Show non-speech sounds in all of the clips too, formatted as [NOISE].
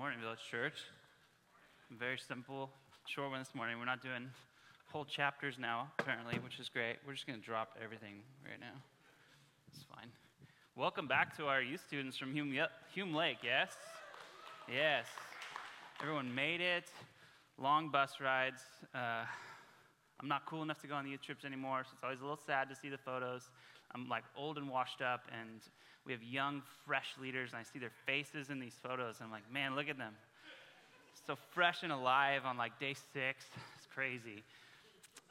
morning, Village Church. Very simple, short one this morning. We're not doing whole chapters now, apparently, which is great. We're just going to drop everything right now. It's fine. Welcome back to our youth students from Hume, Hume Lake, yes? Yes. Everyone made it. Long bus rides. Uh, I'm not cool enough to go on the youth trips anymore, so it's always a little sad to see the photos. I'm like old and washed up, and we have young, fresh leaders, and I see their faces in these photos, and I'm like, man, look at them. So fresh and alive on like day six. [LAUGHS] It's crazy.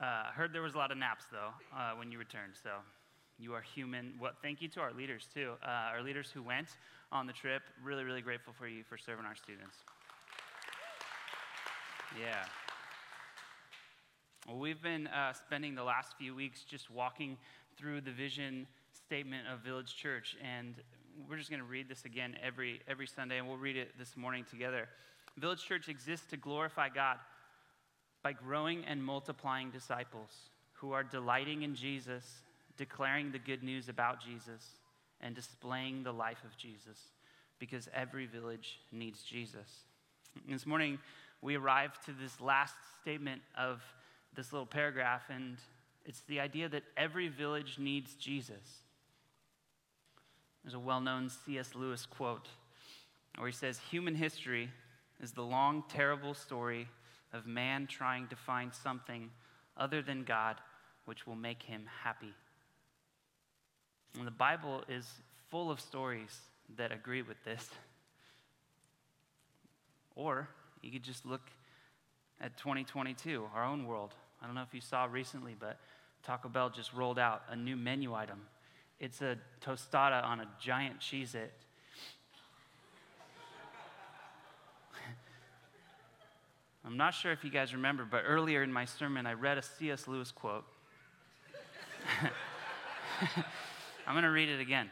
Uh, I heard there was a lot of naps though uh, when you returned, so you are human. What? Thank you to our leaders too. Uh, our leaders who went on the trip. Really, really grateful for you for serving our students. Yeah. Well, we've been uh, spending the last few weeks just walking through the vision statement of Village Church, and we're just going to read this again every, every Sunday, and we'll read it this morning together. Village Church exists to glorify God by growing and multiplying disciples who are delighting in Jesus, declaring the good news about Jesus, and displaying the life of Jesus, because every village needs Jesus. This morning, we arrive to this last statement of this little paragraph, and it's the idea that every village needs Jesus. There's a well known C.S. Lewis quote where he says, Human history is the long, terrible story of man trying to find something other than God which will make him happy. And the Bible is full of stories that agree with this. Or you could just look at 2022, our own world. I don't know if you saw recently, but Taco Bell just rolled out a new menu item. It's a tostada on a giant Cheez-It. I'm not sure if you guys remember, but earlier in my sermon, I read a C.S. Lewis quote. [LAUGHS] I'm going to read it again.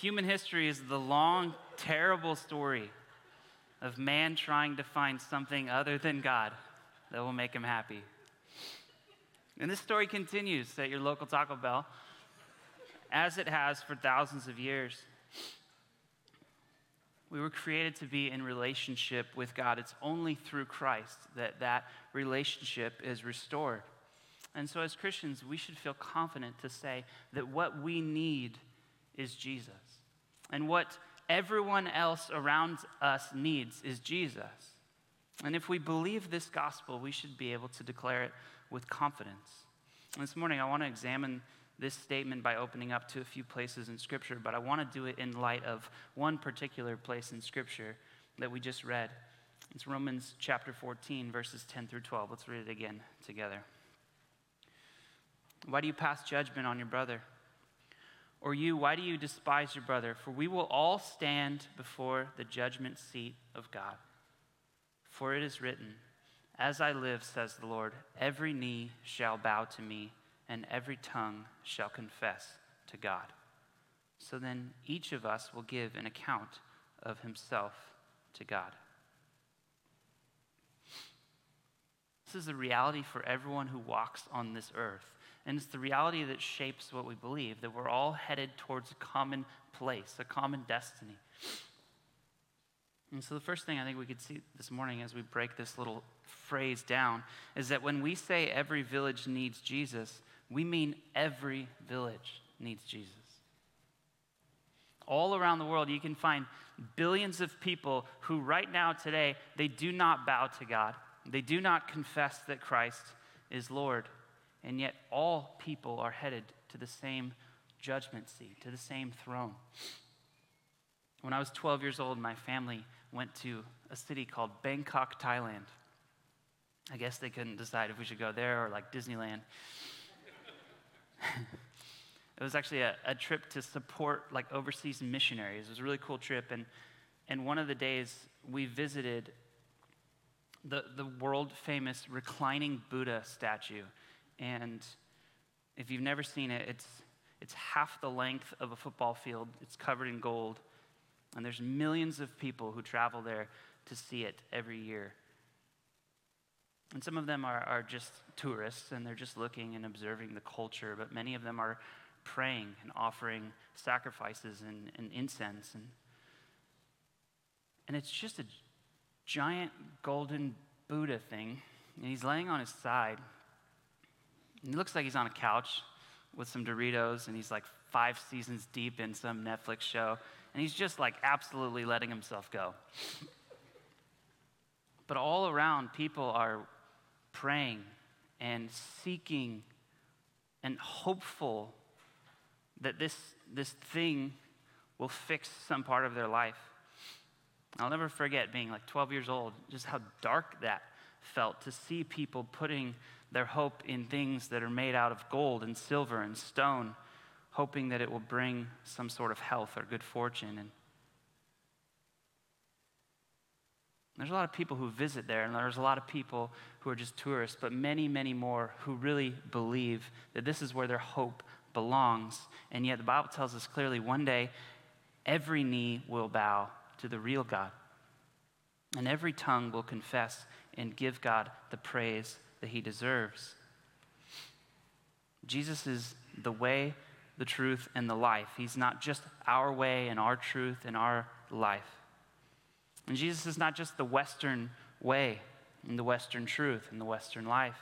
Human history is the long, terrible story of man trying to find something other than God that will make him happy. And this story continues at your local Taco Bell, as it has for thousands of years. We were created to be in relationship with God. It's only through Christ that that relationship is restored. And so, as Christians, we should feel confident to say that what we need is Jesus. And what everyone else around us needs is Jesus. And if we believe this gospel, we should be able to declare it with confidence. And this morning, I want to examine this statement by opening up to a few places in Scripture, but I want to do it in light of one particular place in Scripture that we just read. It's Romans chapter 14, verses 10 through 12. Let's read it again together. Why do you pass judgment on your brother? Or you, why do you despise your brother? For we will all stand before the judgment seat of God. For it is written, as I live, says the Lord, every knee shall bow to me, and every tongue shall confess to God. So then each of us will give an account of himself to God. This is the reality for everyone who walks on this earth. And it's the reality that shapes what we believe that we're all headed towards a common place, a common destiny. And so, the first thing I think we could see this morning as we break this little phrase down is that when we say every village needs Jesus, we mean every village needs Jesus. All around the world, you can find billions of people who, right now, today, they do not bow to God. They do not confess that Christ is Lord. And yet, all people are headed to the same judgment seat, to the same throne. When I was 12 years old, my family went to a city called Bangkok, Thailand. I guess they couldn't decide if we should go there or like Disneyland. [LAUGHS] it was actually a, a, trip to support like overseas missionaries. It was a really cool trip. And, and one of the days we visited the, the world famous reclining Buddha statue. And if you've never seen it, it's, it's half the length of a football field, it's covered in gold. And there's millions of people who travel there to see it every year. And some of them are, are just tourists and they're just looking and observing the culture, but many of them are praying and offering sacrifices and, and incense. And, And it's just a giant golden Buddha thing. And he's laying on his side. And he looks like he's on a couch with some Doritos, and he's like five seasons deep in some Netflix show. And he's just like absolutely letting himself go. But all around, people are praying and seeking and hopeful that this, this thing will fix some part of their life. I'll never forget being like 12 years old, just how dark that felt to see people putting their hope in things that are made out of gold and silver and stone, hoping that it will bring some sort of health or good fortune. And there's a lot of people who visit there, and there's a lot of people who are just tourists, but many, many more who really believe that this is where their hope belongs. And yet, the Bible tells us clearly one day every knee will bow to the real God, and every tongue will confess and give God the praise that he deserves. Jesus is the way, the truth, and the life. He's not just our way and our truth and our life. And Jesus is not just the Western way and the Western truth and the Western life.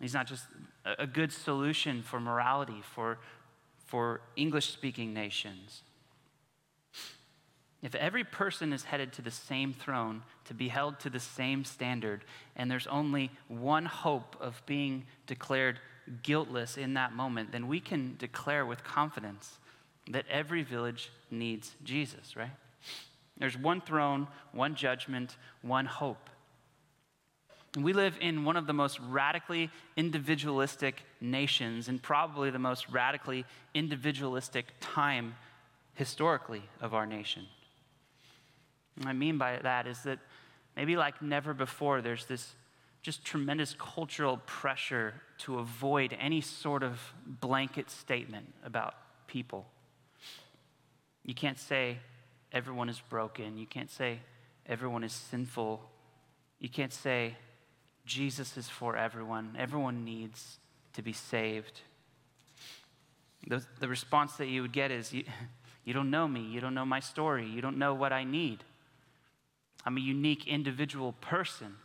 He's not just a good solution for morality for, for English speaking nations. If every person is headed to the same throne to be held to the same standard, and there's only one hope of being declared guiltless in that moment, then we can declare with confidence that every village needs Jesus, right? There's one throne, one judgment, one hope. We live in one of the most radically individualistic nations and probably the most radically individualistic time historically of our nation. What I mean by that is that maybe like never before, there's this just tremendous cultural pressure to avoid any sort of blanket statement about people. You can't say everyone is broken. You can't say everyone is sinful. You can't say Jesus is for everyone. Everyone needs to be saved. The, the response that you would get is you, you don't know me. You don't know my story. You don't know what I need. I'm a unique individual person.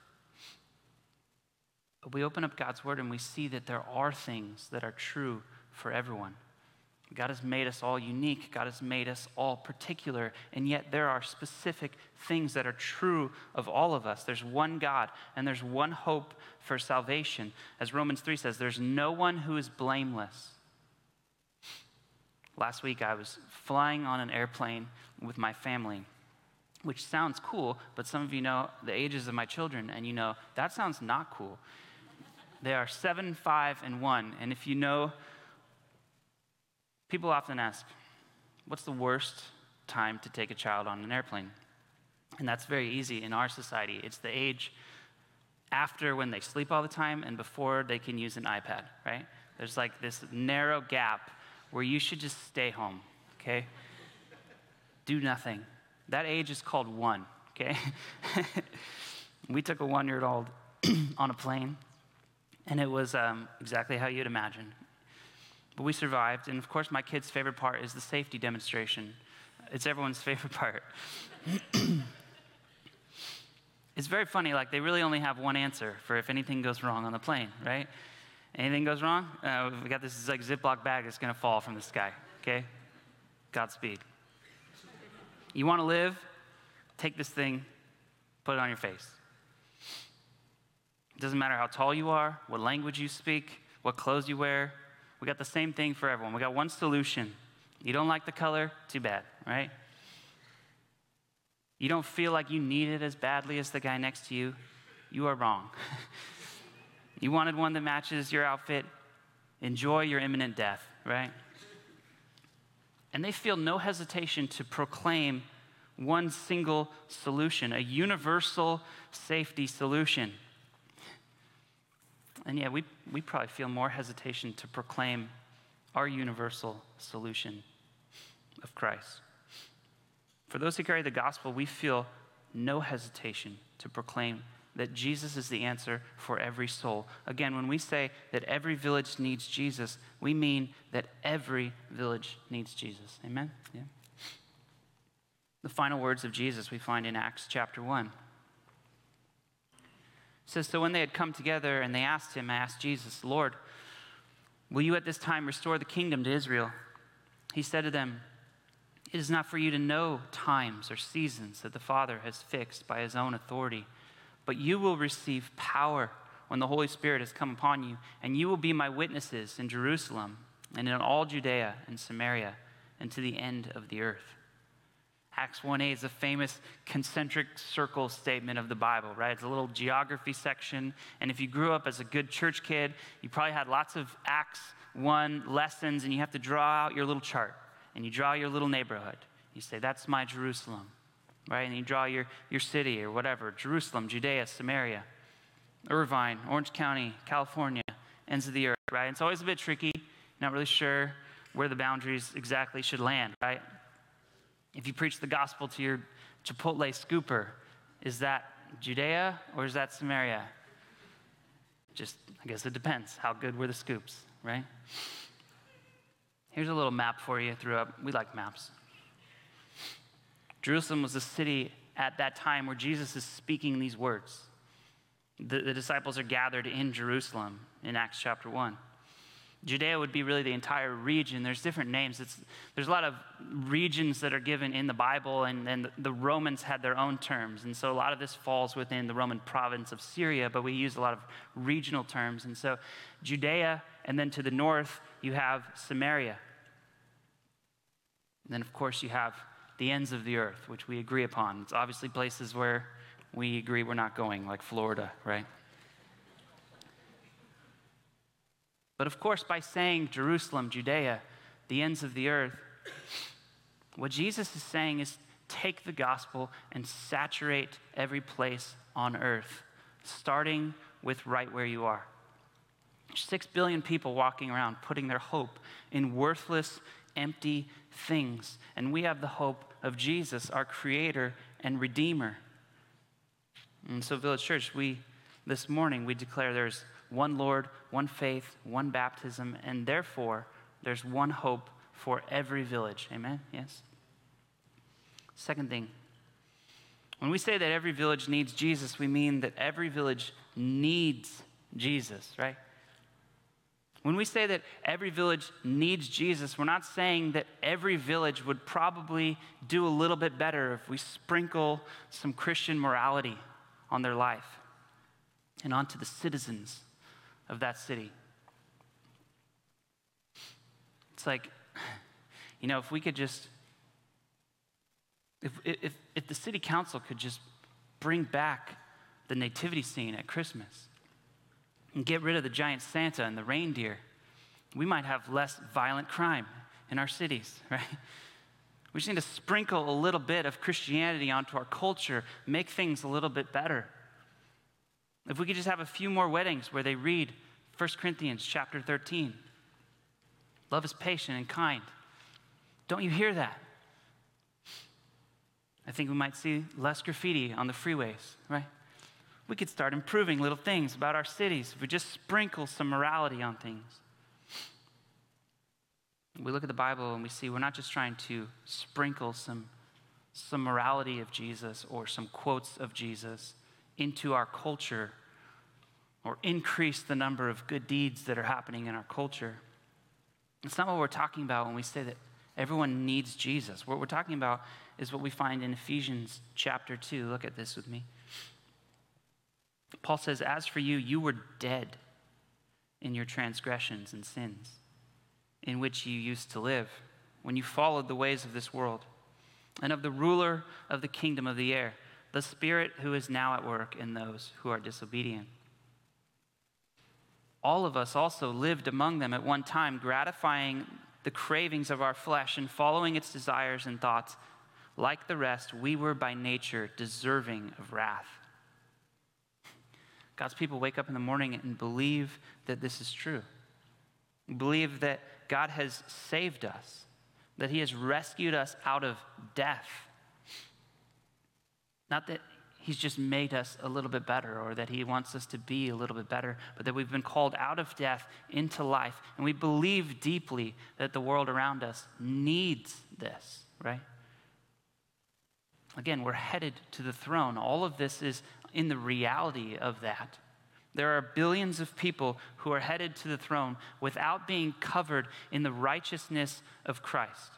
But we open up God's word and we see that there are things that are true for everyone. God has made us all unique. God has made us all particular. And yet there are specific things that are true of all of us. There's one God and there's one hope for salvation. As Romans 3 says, there's no one who is blameless. Last week I was flying on an airplane with my family, which sounds cool, but some of you know the ages of my children, and you know that sounds not cool. They are seven, five, and one. And if you know People often ask, what's the worst time to take a child on an airplane? And that's very easy in our society. It's the age after when they sleep all the time and before they can use an iPad, right? There's like this narrow gap where you should just stay home, okay? Do nothing. That age is called one, okay? [LAUGHS] we took a one year old [CLEARS THROAT] on a plane, and it was um, exactly how you'd imagine. But we survived. And of course, my kid's favorite part is the safety demonstration. It's everyone's [LAUGHS] favorite part. [CLEARS THROAT] it's very funny, like, they really only have one answer for if anything goes wrong on the plane, right? Anything goes wrong? Uh, we got this like Ziploc bag that's gonna fall from the sky, okay? Godspeed. You wanna live? Take this thing, put it on your face. It doesn't matter how tall you are, what language you speak, what clothes you wear, we got the same thing for everyone. We got one solution. You don't like the color? Too bad, right? You don't feel like you need it as badly as the guy next to you? You are wrong. [LAUGHS] you wanted one that matches your outfit? Enjoy your imminent death, right? And they feel no hesitation to proclaim one single solution, a universal safety solution. And yeah, we, we probably feel more hesitation to proclaim our universal solution of Christ. For those who carry the gospel, we feel no hesitation to proclaim that Jesus is the answer for every soul. Again, when we say that every village needs Jesus, we mean that every village needs Jesus. Amen? Yeah. The final words of Jesus we find in Acts chapter 1. Says, So when they had come together and they asked him, I asked Jesus, Lord, will you at this time restore the kingdom to Israel? He said to them, It is not for you to know times or seasons that the Father has fixed by his own authority, but you will receive power when the Holy Spirit has come upon you, and you will be my witnesses in Jerusalem and in all Judea and Samaria and to the end of the earth. Acts 1a is a famous concentric circle statement of the Bible, right? It's a little geography section. And if you grew up as a good church kid, you probably had lots of Acts 1 lessons, and you have to draw out your little chart. And you draw your little neighborhood. You say, That's my Jerusalem, right? And you draw your, your city or whatever Jerusalem, Judea, Samaria, Irvine, Orange County, California, ends of the earth, right? It's always a bit tricky. Not really sure where the boundaries exactly should land, right? If you preach the gospel to your Chipotle scooper, is that Judea or is that Samaria? Just, I guess it depends. How good were the scoops, right? Here's a little map for you. Threw up. We like maps. Jerusalem was a city at that time where Jesus is speaking these words. The, the disciples are gathered in Jerusalem in Acts chapter 1. Judea would be really the entire region. There's different names. It's, there's a lot of regions that are given in the Bible, and, and the Romans had their own terms. And so a lot of this falls within the Roman province of Syria, but we use a lot of regional terms. And so Judea, and then to the north, you have Samaria. And then, of course, you have the ends of the earth, which we agree upon. It's obviously places where we agree we're not going, like Florida, right? But of course, by saying Jerusalem, Judea, the ends of the earth, what Jesus is saying is take the gospel and saturate every place on earth, starting with right where you are. Six billion people walking around putting their hope in worthless, empty things. And we have the hope of Jesus, our creator and redeemer. And so, Village Church, we this morning we declare there's one Lord, one faith, one baptism, and therefore there's one hope for every village. Amen? Yes? Second thing, when we say that every village needs Jesus, we mean that every village needs Jesus, right? When we say that every village needs Jesus, we're not saying that every village would probably do a little bit better if we sprinkle some Christian morality on their life and onto the citizens of that city. It's like, you know, if we could just, if, if, if the city council could just bring back the nativity scene at Christmas and get rid of the giant Santa and the reindeer, we might have less violent crime in our cities, [LAUGHS] right? We just need to sprinkle a little bit of Christianity onto our culture, make things a little bit better. If we could just have a few more weddings where they read 1 Corinthians chapter 13. Love is patient and kind. Don't you hear that? I think we might see less graffiti on the freeways, right? We could start improving little things about our cities if we just sprinkle some morality on things. We look at the Bible and we see we're not just trying to sprinkle some, some morality of Jesus or some quotes of Jesus into our culture or increase the number of good deeds that are happening in our culture. It's not what we're talking about when we say that everyone needs Jesus. What we're talking about is what we find in Ephesians chapter 2. Look at this with me. Paul says, As for you, you were dead in your transgressions and sins, in which you used to live, when you followed the ways of this world, and of the ruler of the kingdom of the air, the Spirit who is now at work in those who are disobedient all of us also lived among them at one time, gratifying the cravings of our flesh and following its desires and thoughts. Like the rest, we were by nature deserving of wrath. God's people wake up in the morning and believe that this is true. Believe that God has saved us, that He has rescued us out of death. Not that He's just made us a little bit better, or that He wants us to be a little bit better, but that we've been called out of death into life. And we believe deeply that the world around us needs this, right? Again, we're headed to the throne. All of this is in the reality of that. There are billions of people who are headed to the throne without being covered in the righteousness of Christ.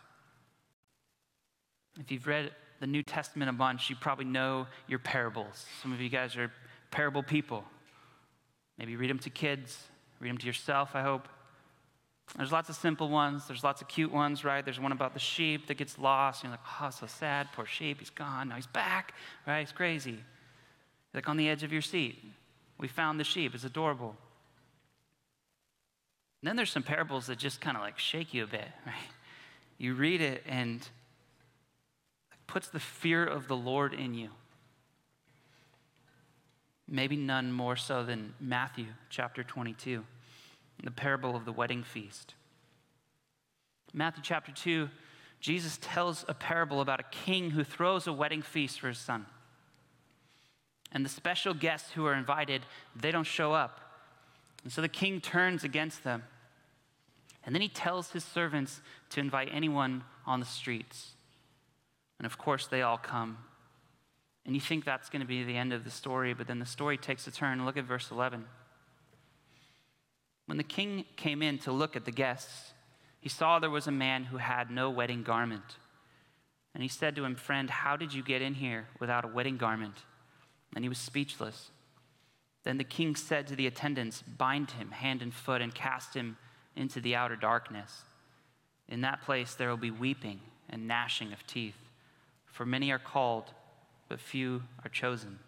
If you've read the New Testament a bunch, you probably know your parables. Some of you guys are parable people. Maybe read them to kids, read them to yourself, I hope. There's lots of simple ones. There's lots of cute ones, right? There's one about the sheep that gets lost. You're like, oh, so sad. Poor sheep. He's gone. Now he's back, right? It's crazy. Like on the edge of your seat. We found the sheep. It's adorable. And then there's some parables that just kind of like shake you a bit, [LAUGHS] right? You read it and puts the fear of the Lord in you. Maybe none more so than Matthew chapter 22 the parable of the wedding feast. Matthew chapter 2, Jesus tells a parable about a king who throws a wedding feast for his son. And the special guests who are invited, they don't show up. And so the king turns against them. And then he tells his servants to invite anyone on the streets. And of course, they all come. And you think that's going to be the end of the story, but then the story takes a turn. Look at verse 11. When the king came in to look at the guests, he saw there was a man who had no wedding garment. And he said to him, Friend, how did you get in here without a wedding garment? And he was speechless. Then the king said to the attendants, Bind him hand and foot and cast him into the outer darkness. In that place there will be weeping and gnashing of teeth, for many are called, but few are chosen.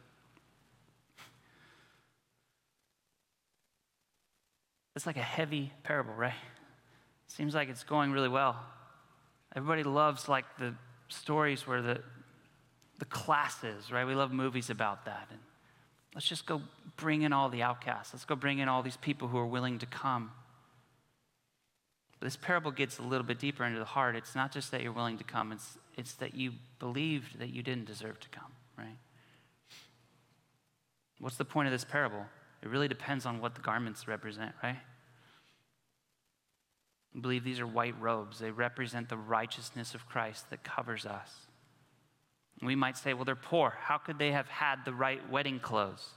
It's like a heavy parable, right? Seems like it's going really well. Everybody loves like the stories where the the classes, right? We love movies about that. And let's just go bring in all the outcasts. Let's go bring in all these people who are willing to come. But this parable gets a little bit deeper into the heart. It's not just that you're willing to come, it's, it's that you believed that you didn't deserve to come, right? What's the point of this parable? It really depends on what the garments represent, right? I believe these are white robes. They represent the righteousness of Christ that covers us. We might say, well, they're poor. How could they have had the right wedding clothes?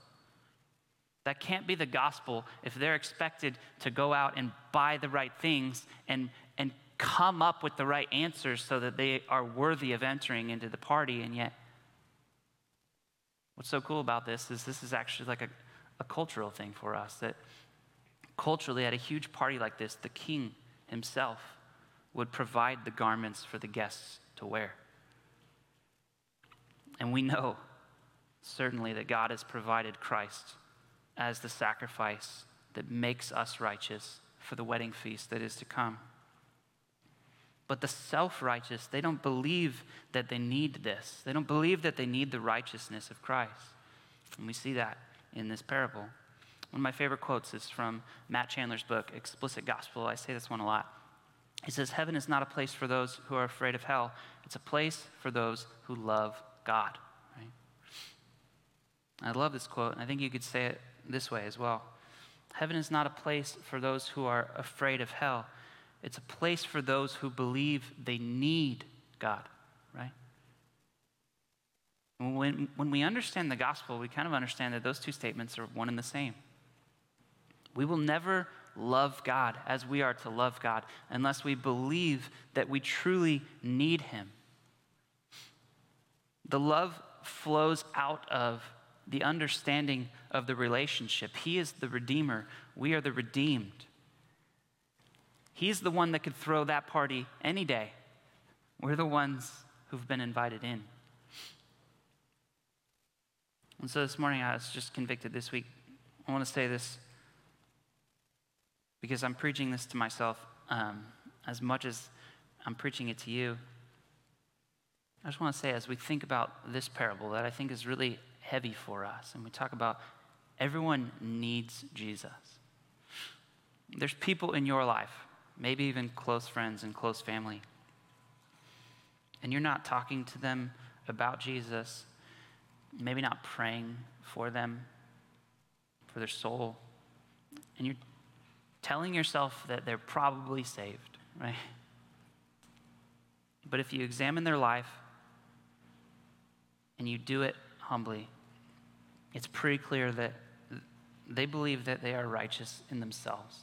That can't be the gospel if they're expected to go out and buy the right things and, come up with the right answers so that they are worthy of entering into the party. And yet, what's so cool about this is this is actually like a, a cultural thing for us that culturally, at a huge party like this, the king himself would provide the garments for the guests to wear. And we know certainly that God has provided Christ as the sacrifice that makes us righteous for the wedding feast that is to come. But the self righteous, they don't believe that they need this. They don't believe that they need the righteousness of Christ. And we see that in this parable. One of my favorite quotes is from Matt Chandler's book, Explicit Gospel. I say this one a lot. He says, Heaven is not a place for those who are afraid of hell, it's a place for those who love God. Right? I love this quote, and I think you could say it this way as well. Heaven is not a place for those who are afraid of hell, it's a place for those who believe they need God, right? When, when we understand the gospel, we kind of understand that those two statements are one and the same. We will never love God as we are to love God unless we believe that we truly need Him. The love flows out of the understanding of the relationship. He is the Redeemer, we are the redeemed. He's the one that could throw that party any day. We're the ones who've been invited in. And so this morning I was just convicted this week. I want to say this because I'm preaching this to myself um, as much as I'm preaching it to you. I just want to say, as we think about this parable that I think is really heavy for us, and we talk about everyone needs Jesus. There's people in your life, maybe even close friends and close family, and you're not talking to them about Jesus maybe not praying for them, for their soul, and you're telling yourself that they're probably saved, right? But if you examine their life, and you do it humbly, it's pretty clear that they believe that they are righteous in themselves.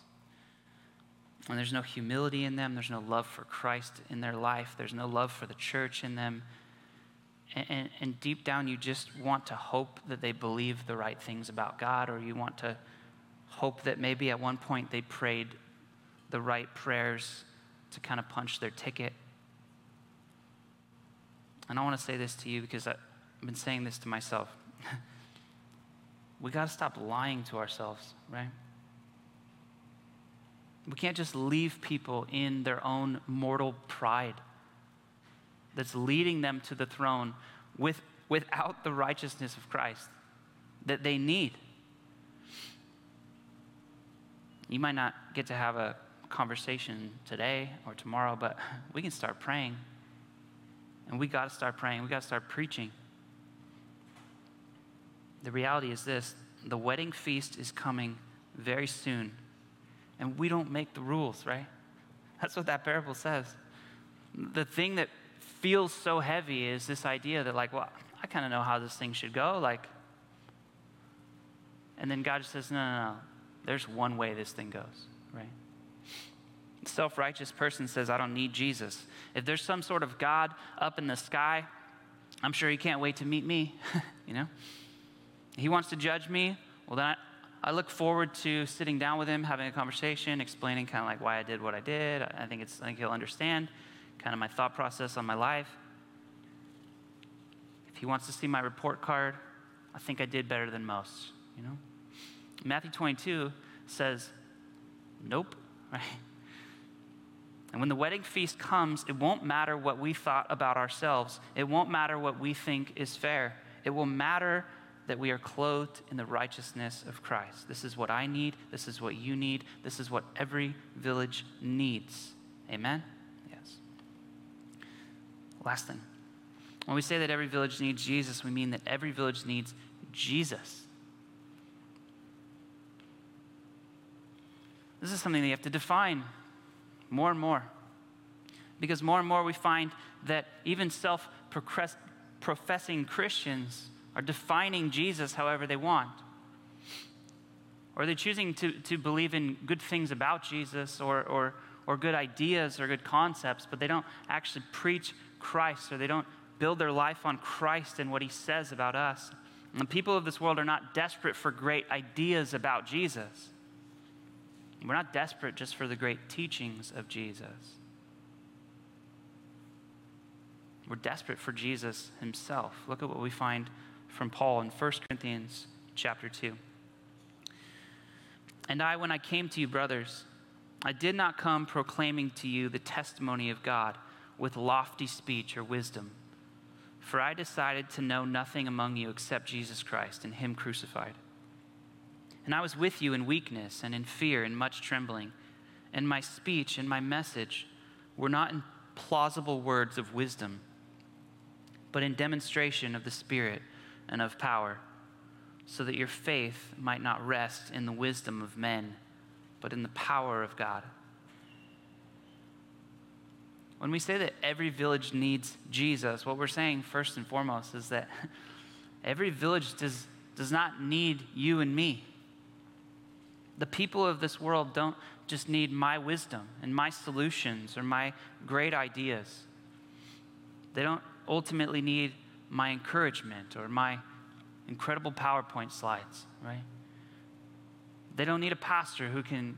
And there's no humility in them, there's no love for Christ in their life, there's no love for the church in them. And, and, and, deep down, you just want to hope that they believe the right things about God, or you want to hope that maybe at one point they prayed the right prayers to kind of punch their ticket. And I want to say this to you because I've been saying this to myself. [LAUGHS] we got to stop lying to ourselves, right? We can't just leave people in their own mortal pride that's leading them to the throne with, without the righteousness of Christ that they need. You might not get to have a conversation today or tomorrow, but [LAUGHS] we can start praying. And we got to start praying. We got to start preaching. The reality is this the wedding feast is coming very soon. And we don't make the rules, right? That's what that parable says. The thing that feels so heavy is this idea that, like, well, I kind of know how this thing should go. Like, and then God just says, no, no, no. There's one way this thing goes, right? Self righteous person says, I don't need Jesus. If there's some sort of God up in the sky, I'm sure he can't wait to meet me, [LAUGHS] you know? He wants to judge me. Well, then I look forward to sitting down with him, having a conversation, explaining kind of like why I did what I did. I think, it's, I think he'll understand kind of my thought process on my life. If he wants to see my report card, I think I did better than most, you know? Matthew 22 says, nope, [LAUGHS] right? And when the wedding feast comes, it won't matter what we thought about ourselves. It won't matter what we think is fair. It will matter that we are clothed in the righteousness of Christ. This is what I need. This is what you need. This is what every village needs. Amen? Yes. Last thing. When we say that every village needs Jesus, we mean that every village needs Jesus. This is something that you have to define more and more. Because more and more we find that even self professing Christians are defining Jesus however they want. Or they're choosing to, to believe in good things about Jesus or, or, or good ideas or good concepts, but they don't actually preach Christ or they don't build their life on Christ and what he says about us. And the people of this world are not desperate for great ideas about Jesus. We're not desperate just for the great teachings of Jesus. We're desperate for Jesus himself. Look at what we find from Paul in 1 Corinthians chapter 2. And I, when I came to you, brothers, I did not come proclaiming to you the testimony of God with lofty speech or wisdom. For I decided to know nothing among you except Jesus Christ and Him crucified. And I was with you in weakness and in fear and much trembling. And my speech and my message were not in plausible words of wisdom, but in demonstration of the Spirit and of power, so that your faith might not rest in the wisdom of men, but in the power of God. When we say that every village needs Jesus, what we're saying first and foremost is that [LAUGHS] every village does, does not need you and me. The people of this world don't just need my wisdom and my solutions or my great ideas. They don't ultimately need my encouragement or my incredible PowerPoint slides, right? They don't need a pastor who can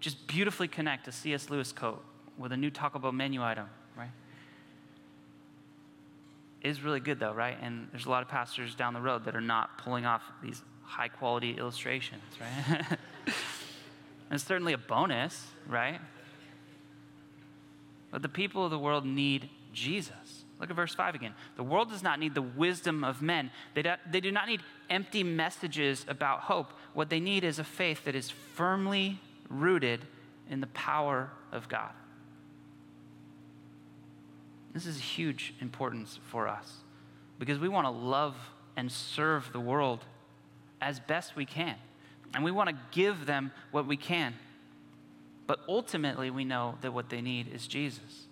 just beautifully connect a C.S. Lewis quote with a new Taco Bell menu item, right? It is really good though, right? And there's a lot of pastors down the road that are not pulling off these high quality illustrations, right? and [LAUGHS] it's certainly a bonus, right? But the people of the world need Jesus. Look at verse 5 again. The world does not need the wisdom of men. They do, they do not need empty messages about hope. What they need is a faith that is firmly rooted in the power of God. This is huge importance for us because we want to love and serve the world as best we can. And we want to give them what we can. But ultimately, we know that what they need is Jesus.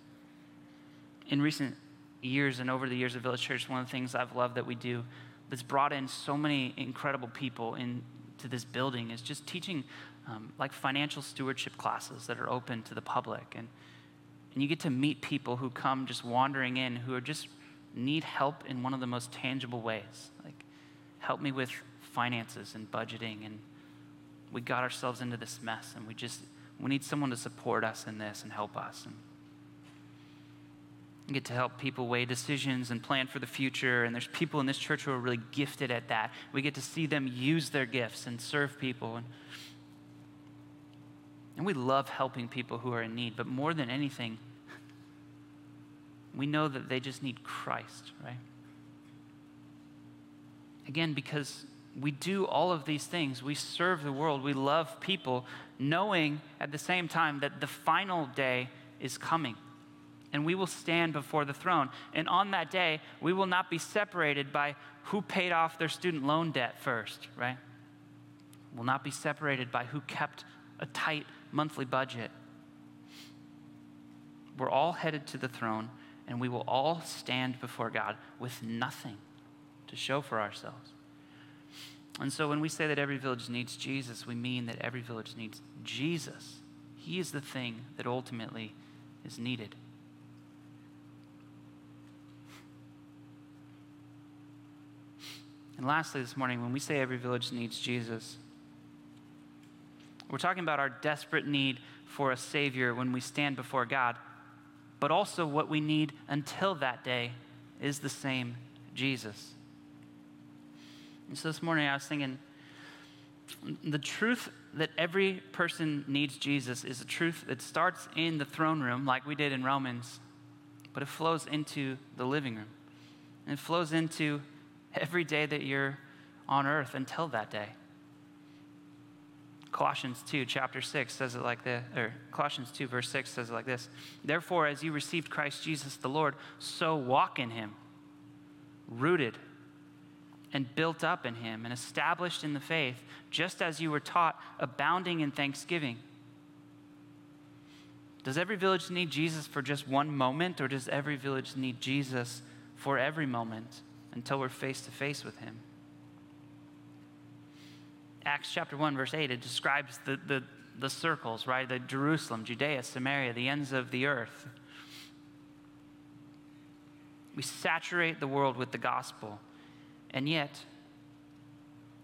In recent years and over the years of Village Church, one of the things I've loved that we do that's brought in so many incredible people into this building is just teaching um, like financial stewardship classes that are open to the public. And, and you get to meet people who come just wandering in who are just need help in one of the most tangible ways. Like, help me with finances and budgeting. And we got ourselves into this mess, and we just, we need someone to support us in this and help us. And get to help people weigh decisions and plan for the future. And there's people in this church who are really gifted at that. We get to see them use their gifts and serve people. And, and we love helping people who are in need. But more than anything, we know that they just need Christ, right? Again, because we do all of these things. We serve the world. We love people, knowing at the same time that the final day is coming. And we will stand before the throne. And on that day, we will not be separated by who paid off their student loan debt first, right? We'll not be separated by who kept a tight monthly budget. We're all headed to the throne, and we will all stand before God with nothing to show for ourselves. And so when we say that every village needs Jesus, we mean that every village needs Jesus. He is the thing that ultimately is needed. And lastly, this morning, when we say every village needs Jesus, we're talking about our desperate need for a Savior when we stand before God, but also what we need until that day is the same Jesus. And so this morning I was thinking the truth that every person needs Jesus is a truth that starts in the throne room, like we did in Romans, but it flows into the living room. And it flows into every day that you're on earth until that day. Colossians 2, chapter 6 says it like this, or Colossians 2, verse 6 says it like this Therefore, as you received Christ Jesus the Lord, so walk in him, rooted and built up in him and established in the faith, just as you were taught, abounding in thanksgiving. Does every village need Jesus for just one moment, or does every village need Jesus for every moment until we're face to face with him? Acts chapter 1, verse 8, it describes the, the, the circles, right? The Jerusalem, Judea, Samaria, the ends of the earth. We saturate the world with the gospel. And yet,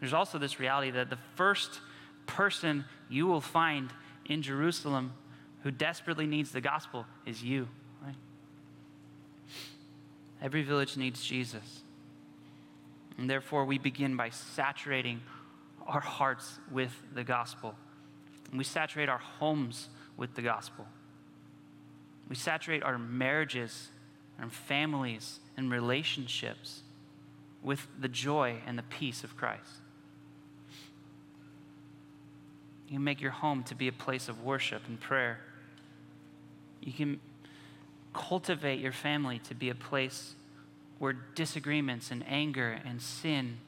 there's also this reality that the first person you will find in Jerusalem who desperately needs the gospel is you, right? Every village needs Jesus. And therefore, we begin by saturating our hearts with the gospel. And we saturate our homes with the gospel. We saturate our marriages, our families, and relationships with the joy and the peace of Christ. You can make your home to be a place of worship and prayer. You can cultivate your family to be a place where disagreements and anger and sin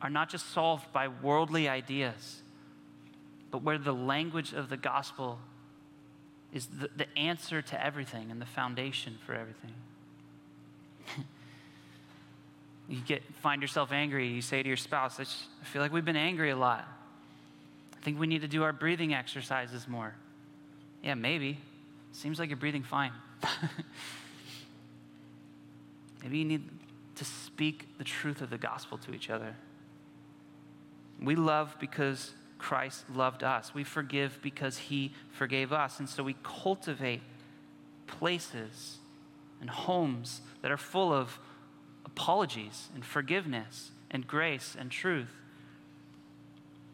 are not just solved by worldly ideas, but where the language of the gospel is the, the answer to everything and the foundation for everything. [LAUGHS] you get find yourself angry you say to your spouse i feel like we've been angry a lot. I think we need to do our breathing exercises more. Yeah maybe. Seems like you're breathing fine [LAUGHS] maybe you need to speak the truth of the gospel to each other. We love because christ loved us. We forgive because he forgave us. And so we cultivate places and homes that are full of apologies and forgiveness and grace and truth.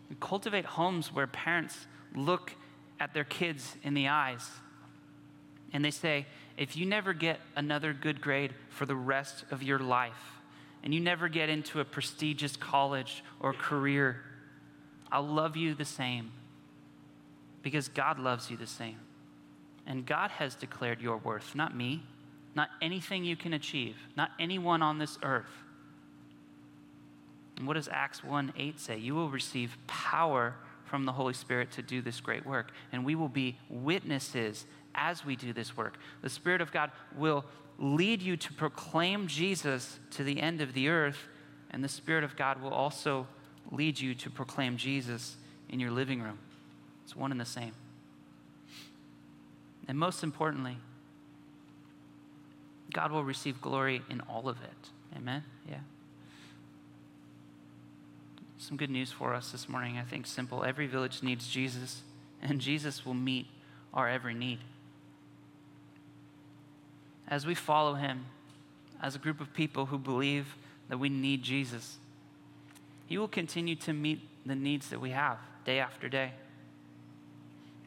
We cultivate homes where parents look at their kids in the eyes and they say, if you never get another good grade for the rest of your life, and you never get into a prestigious college or career, I'll love you the same because God loves you the same. And God has declared your worth, not me not anything you can achieve, not anyone on this earth. And what does Acts 1 8 say? You will receive power from the Holy Spirit to do this great work, and we will be witnesses as we do this work. The Spirit of God will lead you to proclaim Jesus to the end of the earth, and the Spirit of God will also lead you to proclaim Jesus in your living room. It's one and the same. And most importantly, God will receive glory in all of it. Amen? Yeah. Some good news for us this morning, I think simple. Every village needs Jesus, and Jesus will meet our every need. As we follow him, as a group of people who believe that we need Jesus, he will continue to meet the needs that we have day after day.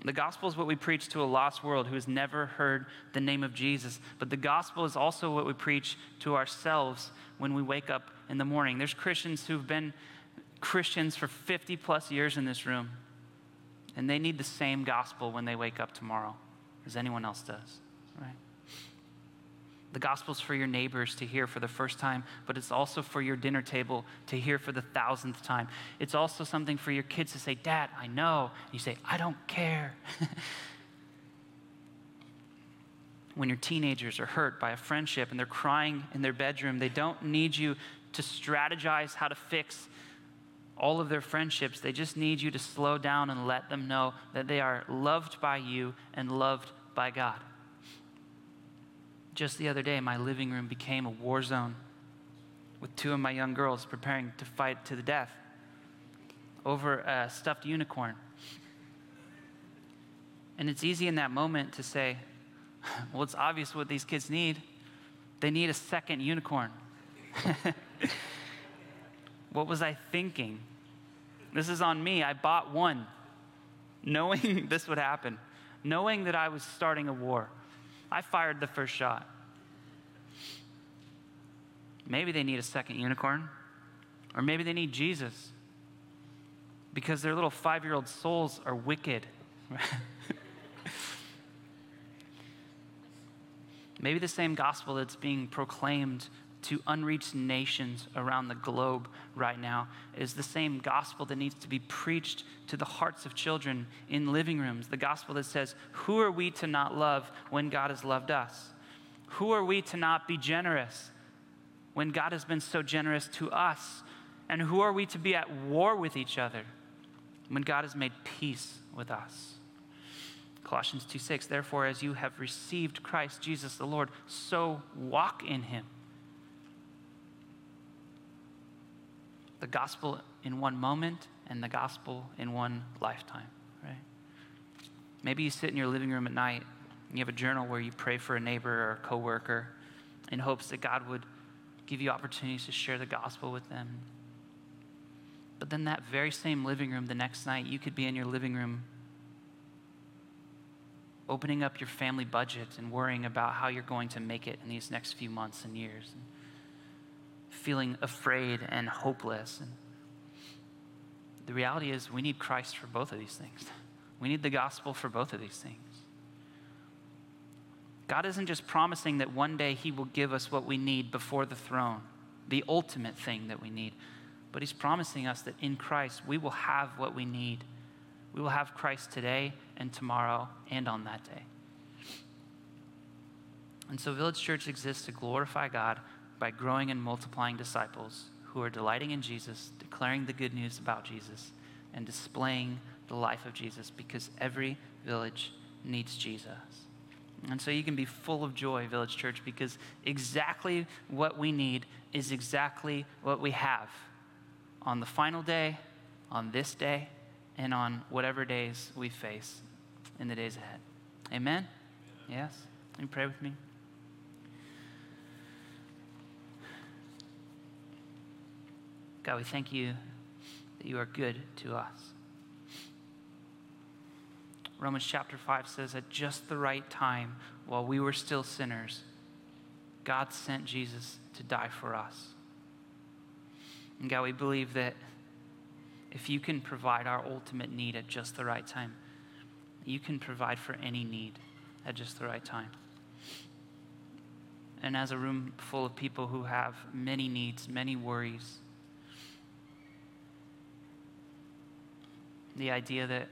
The gospel is what we preach to a lost world who has never heard the name of Jesus. But the gospel is also what we preach to ourselves when we wake up in the morning. There's Christians who've been Christians for 50 plus years in this room, and they need the same gospel when they wake up tomorrow as anyone else does, right? The gospel's for your neighbors to hear for the first time, but it's also for your dinner table to hear for the thousandth time. It's also something for your kids to say, Dad, I know. And you say, I don't care. [LAUGHS] when your teenagers are hurt by a friendship and they're crying in their bedroom, they don't need you to strategize how to fix all of their friendships. They just need you to slow down and let them know that they are loved by you and loved by God. Just the other day, my living room became a war zone with two of my young girls preparing to fight to the death over a stuffed unicorn. And it's easy in that moment to say, [LAUGHS] well, it's obvious what these kids need. They need a second unicorn. [LAUGHS] what was I thinking? This is on me. I bought one, knowing [LAUGHS] this would happen, knowing that I was starting a war. I fired the first shot. Maybe they need a second unicorn, or maybe they need Jesus because their little five year old souls are wicked. [LAUGHS] maybe the same gospel that's being proclaimed to unreached nations around the globe right now is the same gospel that needs to be preached to the hearts of children in living rooms. The gospel that says, Who are we to not love when God has loved us? Who are we to not be generous when God has been so generous to us? And who are we to be at war with each other when God has made peace with us? Colossians 2 6, therefore, as you have received Christ Jesus the Lord, so walk in him the gospel in one moment and the gospel in one lifetime, right? Maybe you sit in your living room at night and you have a journal where you pray for a neighbor or a coworker in hopes that God would give you opportunities to share the gospel with them. But then that very same living room the next night, you could be in your living room opening up your family budget and worrying about how you're going to make it in these next few months and years feeling afraid and hopeless. And the reality is, we need Christ for both of these things. We need the gospel for both of these things. God isn't just promising that one day He will give us what we need before the throne, the ultimate thing that we need, but He's promising us that in Christ we will have what we need. We will have Christ today and tomorrow and on that day. And so, Village Church exists to glorify God by growing and multiplying disciples who are delighting in Jesus, declaring the good news about Jesus, and displaying the life of Jesus because every village needs Jesus. And so you can be full of joy, Village Church, because exactly what we need is exactly what we have on the final day, on this day, and on whatever days we face in the days ahead. Amen? Yes? You pray with me? God, we thank you that you are good to us. Romans chapter 5 says, at just the right time, while we were still sinners, God sent Jesus to die for us. And God, we believe that if you can provide our ultimate need at just the right time, you can provide for any need at just the right time. And as a room full of people who have many needs, many worries, the idea that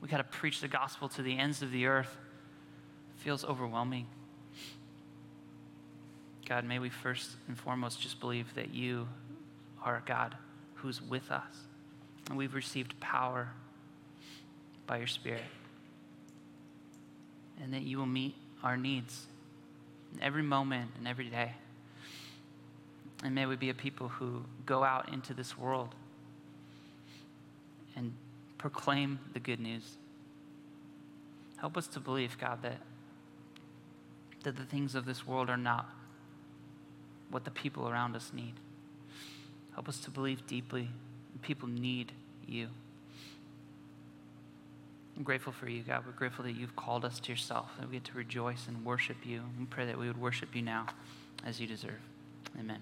we got to preach the gospel to the ends of the earth feels overwhelming. God, may we first and foremost just believe that you are God who's with us. And we've received power by your Spirit. And that you will meet our needs in every moment and every day. And may we be a people who go out into this world and proclaim the good news. Help us to believe, God, that, that the things of this world are not what the people around us need. Help us to believe deeply. People need you. I'm grateful for you, God. We're grateful that you've called us to yourself, that we get to rejoice and worship you. We pray that we would worship you now as you deserve. Amen.